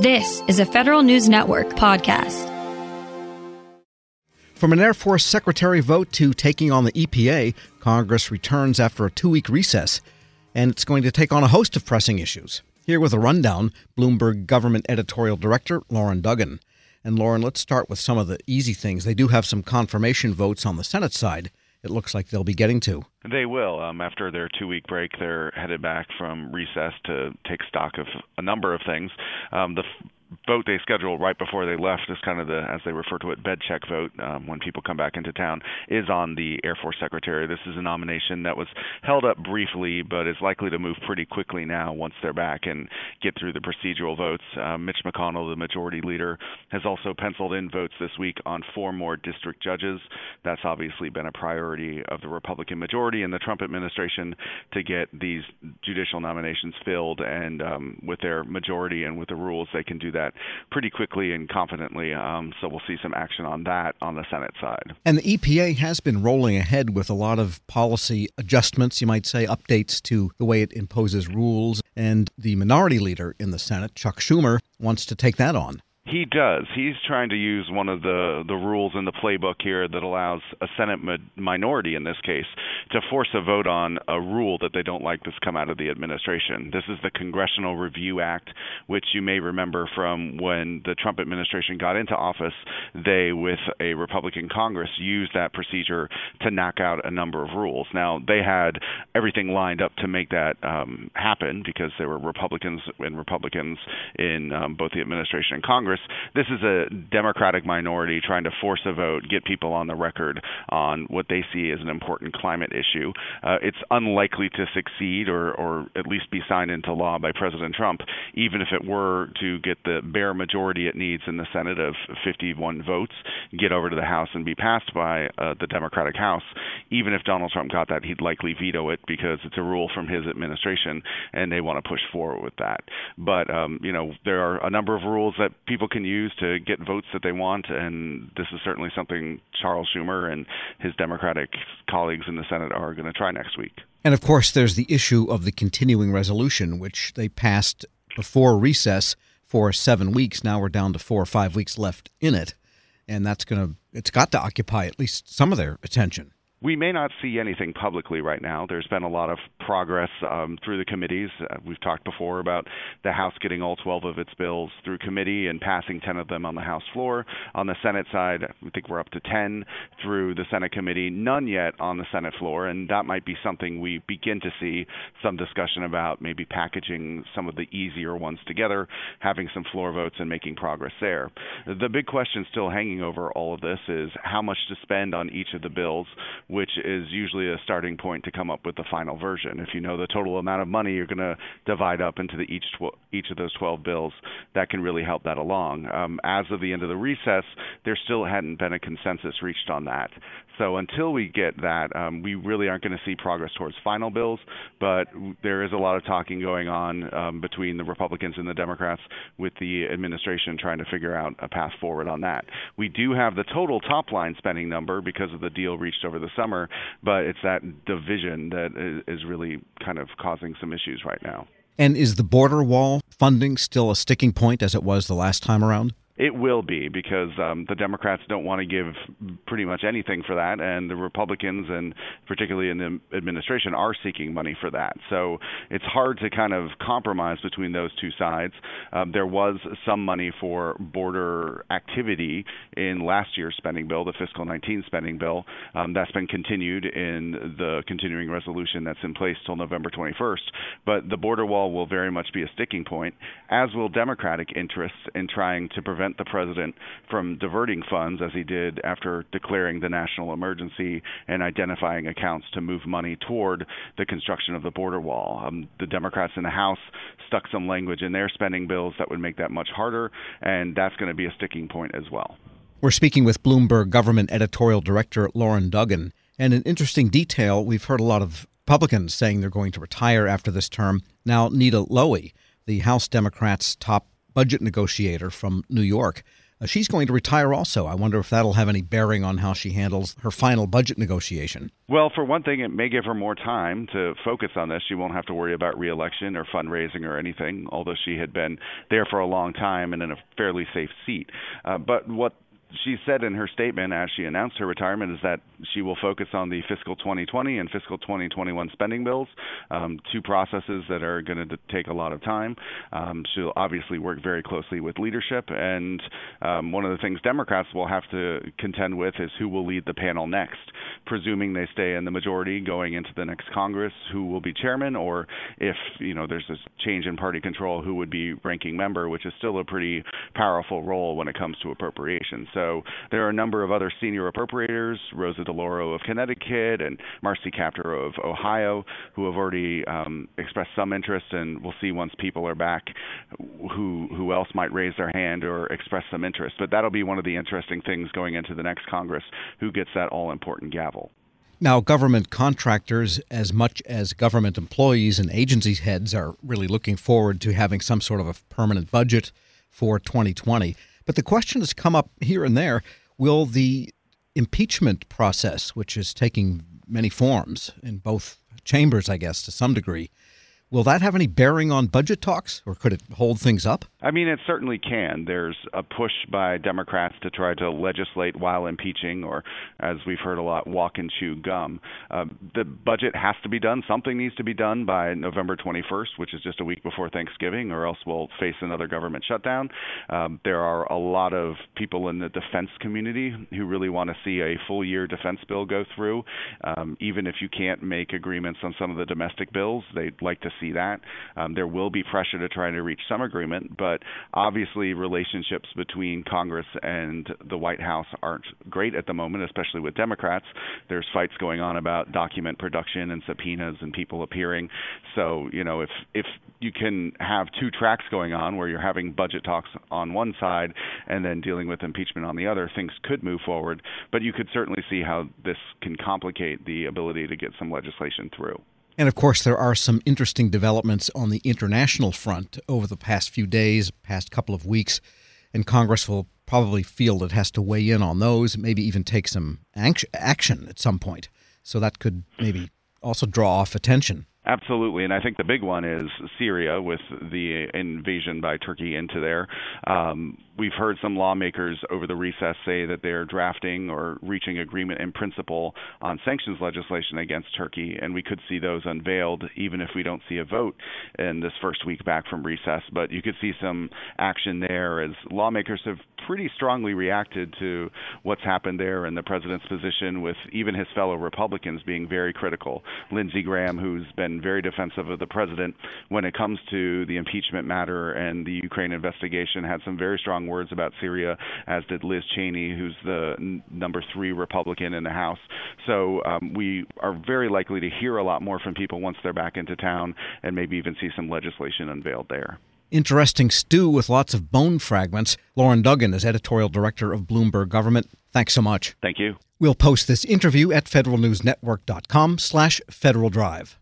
This is a Federal News Network podcast. From an Air Force Secretary vote to taking on the EPA, Congress returns after a two week recess, and it's going to take on a host of pressing issues. Here with a rundown, Bloomberg Government Editorial Director Loren Duggan. And Loren, let's start with some of the easy things. They do have some confirmation votes on the Senate side it looks like they'll be getting to. They will. Um, after their two week break, they're headed back from recess to take stock of a number of things. Um, the vote they scheduled right before they left is kind of the, as they refer to it, bed check vote um, when people come back into town, is on the Air Force Secretary. This is a nomination that was held up briefly, but is likely to move pretty quickly now once they're back and get through the procedural votes. Uh, Mitch McConnell, the majority leader, has also penciled in votes this week on four more district judges. That's obviously been a priority of the Republican majority and the Trump administration to get these judicial nominations filled. And um, with their majority and with the rules, they can do that pretty quickly and confidently. Um, so we'll see some action on that on the Senate side. And the EPA has been rolling ahead with a lot of policy adjustments, you might say, updates to the way it imposes rules. And the minority leader in the Senate, Chuck Schumer, wants to take that on. He does. He's trying to use one of the the rules in the playbook here that allows a Senate ma- minority in this case to force a vote on a rule that they don't like that's come out of the administration. This is the Congressional Review Act, which you may remember from when the Trump administration got into office. They, with a Republican Congress, used that procedure to knock out a number of rules. Now they had everything lined up to make that um, happen because there were Republicans and Republicans in um, both the administration and Congress Congress. This is a Democratic minority trying to force a vote, get people on the record on what they see as an important climate issue. Uh, it's unlikely to succeed or, or at least be signed into law by President Trump, even if it were to get the bare majority it needs in the Senate of 51 votes, get over to the House and be passed by uh, the Democratic House. Even if Donald Trump got that, he'd likely veto it because it's a rule from his administration, and they want to push forward with that. But um, you know, there are a number of rules that people people can use to get votes that they want, and this is certainly something Charles Schumer and his Democratic colleagues in the Senate are going to try next week. And of course, there's the issue of the continuing resolution, which they passed before recess for seven weeks. Now we're down to four or five weeks left in it, and that's going to it's got to occupy at least some of their attention we may not see anything publicly right now. There's been a lot of progress um, through the committees. Uh, we've talked before about the House getting all 12 of its bills through committee and passing 10 of them on the House floor. On the Senate side, I think we're up to 10 through the Senate committee, none yet on the Senate floor, and that might be something we begin to see some discussion about maybe packaging some of the easier ones together, having some floor votes, and making progress there. The big question still hanging over all of this is how much to spend on each of the bills which is usually a starting point to come up with the final version. If you know the total amount of money you're going to divide up into the each tw- each of those 12 bills, that can really help that along. Um, as of the end of the recess, there still hadn't been a consensus reached on that. So until we get that, um, we really aren't going to see progress towards final bills. But there is a lot of talking going on um, between the Republicans and the Democrats with the administration trying to figure out a path forward on that. We do have the total top line spending number because of the deal reached over the summer, but it's that division that is really kind of causing some issues right now. And is the border wall funding still a sticking point as it was the last time around? It will be because um, the Democrats don't want to give pretty much anything for that, and the Republicans, and particularly in the administration, are seeking money for that. So it's hard to kind of compromise between those two sides. Um, there was some money for border activity in last year's spending bill, the fiscal 19 spending bill. Um, that's been continued in the continuing resolution that's in place till November 21st. But the border wall will very much be a sticking point, as will Democratic interests in trying to prevent prevent the president from diverting funds as he did after declaring the national emergency and identifying accounts to move money toward the construction of the border wall. Um, the Democrats in the House stuck some language in their spending bills that would make that much harder, and that's going to be a sticking point as well. We're speaking with Bloomberg Government Editorial Director Loren Duggan. And an interesting detail we've heard a lot of Republicans saying they're going to retire after this term. Now, Nita Lowey, the House Democrats' top budget negotiator from New York, Uh, she's going to retire also. I wonder if that'll have any bearing on how she handles her final budget negotiation. Well, for one thing, it may give her more time to focus on this. She won't have to worry about reelection or fundraising or anything, although she had been there for a long time and in a fairly safe seat. Uh, but what she said in her statement as she announced her retirement is that she will focus on the fiscal 2020 and fiscal 2021 spending bills, um, two processes that are going to take a lot of time. Um, she'll obviously work very closely with leadership, and um, one of the things Democrats will have to contend with is who will lead the panel next, presuming they stay in the majority going into the next Congress, who will be chairman, or if you know there's a change in party control, who would be ranking member, which is still a pretty powerful role when it comes to appropriations. So there are a number of other senior appropriators, Rosa DeLauro of Connecticut and Marcy Kaptur of Ohio, who have already um, expressed some interest, and we'll see once people are back who who else might raise their hand or express some interest. But that'll be one of the interesting things going into the next Congress, who gets that all important gavel. Now, government contractors, as much as government employees and agency heads, are really looking forward to having some sort of a permanent budget for 2020. But the question has come up here and there will the impeachment process, which is taking many forms in both chambers, I guess, to some degree, Will that have any bearing on budget talks, or could it hold things up? I mean, it certainly can. There's a push by Democrats to try to legislate while impeaching, or as we've heard a lot, walk and chew gum. Uh, the budget has to be done. Something needs to be done by November 21st, which is just a week before Thanksgiving, or else we'll face another government shutdown. Um, there are a lot of people in the defense community who really want to see a full year defense bill go through. Um, even if you can't make agreements on some of the domestic bills, they'd like to see that. Um, there will be pressure to try to reach some agreement, but obviously relationships between Congress and the White House aren't great at the moment, especially with Democrats. There's fights going on about document production and subpoenas and people appearing. So you know if if you can have two tracks going on where you're having budget talks on one side and then dealing with impeachment on the other, things could move forward. But you could certainly see how this can complicate the ability to get some legislation through. And of course, there are some interesting developments on the international front over the past few days, past couple of weeks, and Congress will probably feel it has to weigh in on those, maybe even take some action at some point. So that could maybe also draw off attention. Absolutely, and I think the big one is Syria with the invasion by Turkey into there. Um, we've heard some lawmakers over the recess say that they're drafting or reaching agreement in principle on sanctions legislation against Turkey, and we could see those unveiled even if we don't see a vote in this first week back from recess. But you could see some action there as lawmakers have pretty strongly reacted to what's happened there and the president's position, with even his fellow Republicans being very critical. Lindsey Graham, who's been very defensive of the president when it comes to the impeachment matter and the Ukraine investigation, had some very strong words about Syria, as did Liz Cheney, who's the n- number three Republican in the House. So um, we are very likely to hear a lot more from people once they're back into town and maybe even see some legislation unveiled there interesting stew with lots of bone fragments. Loren Duggan is editorial director of Bloomberg Government. Thanks so much. Thank you. We'll post this interview at federalnewsnetwork.com slash Federal Drive.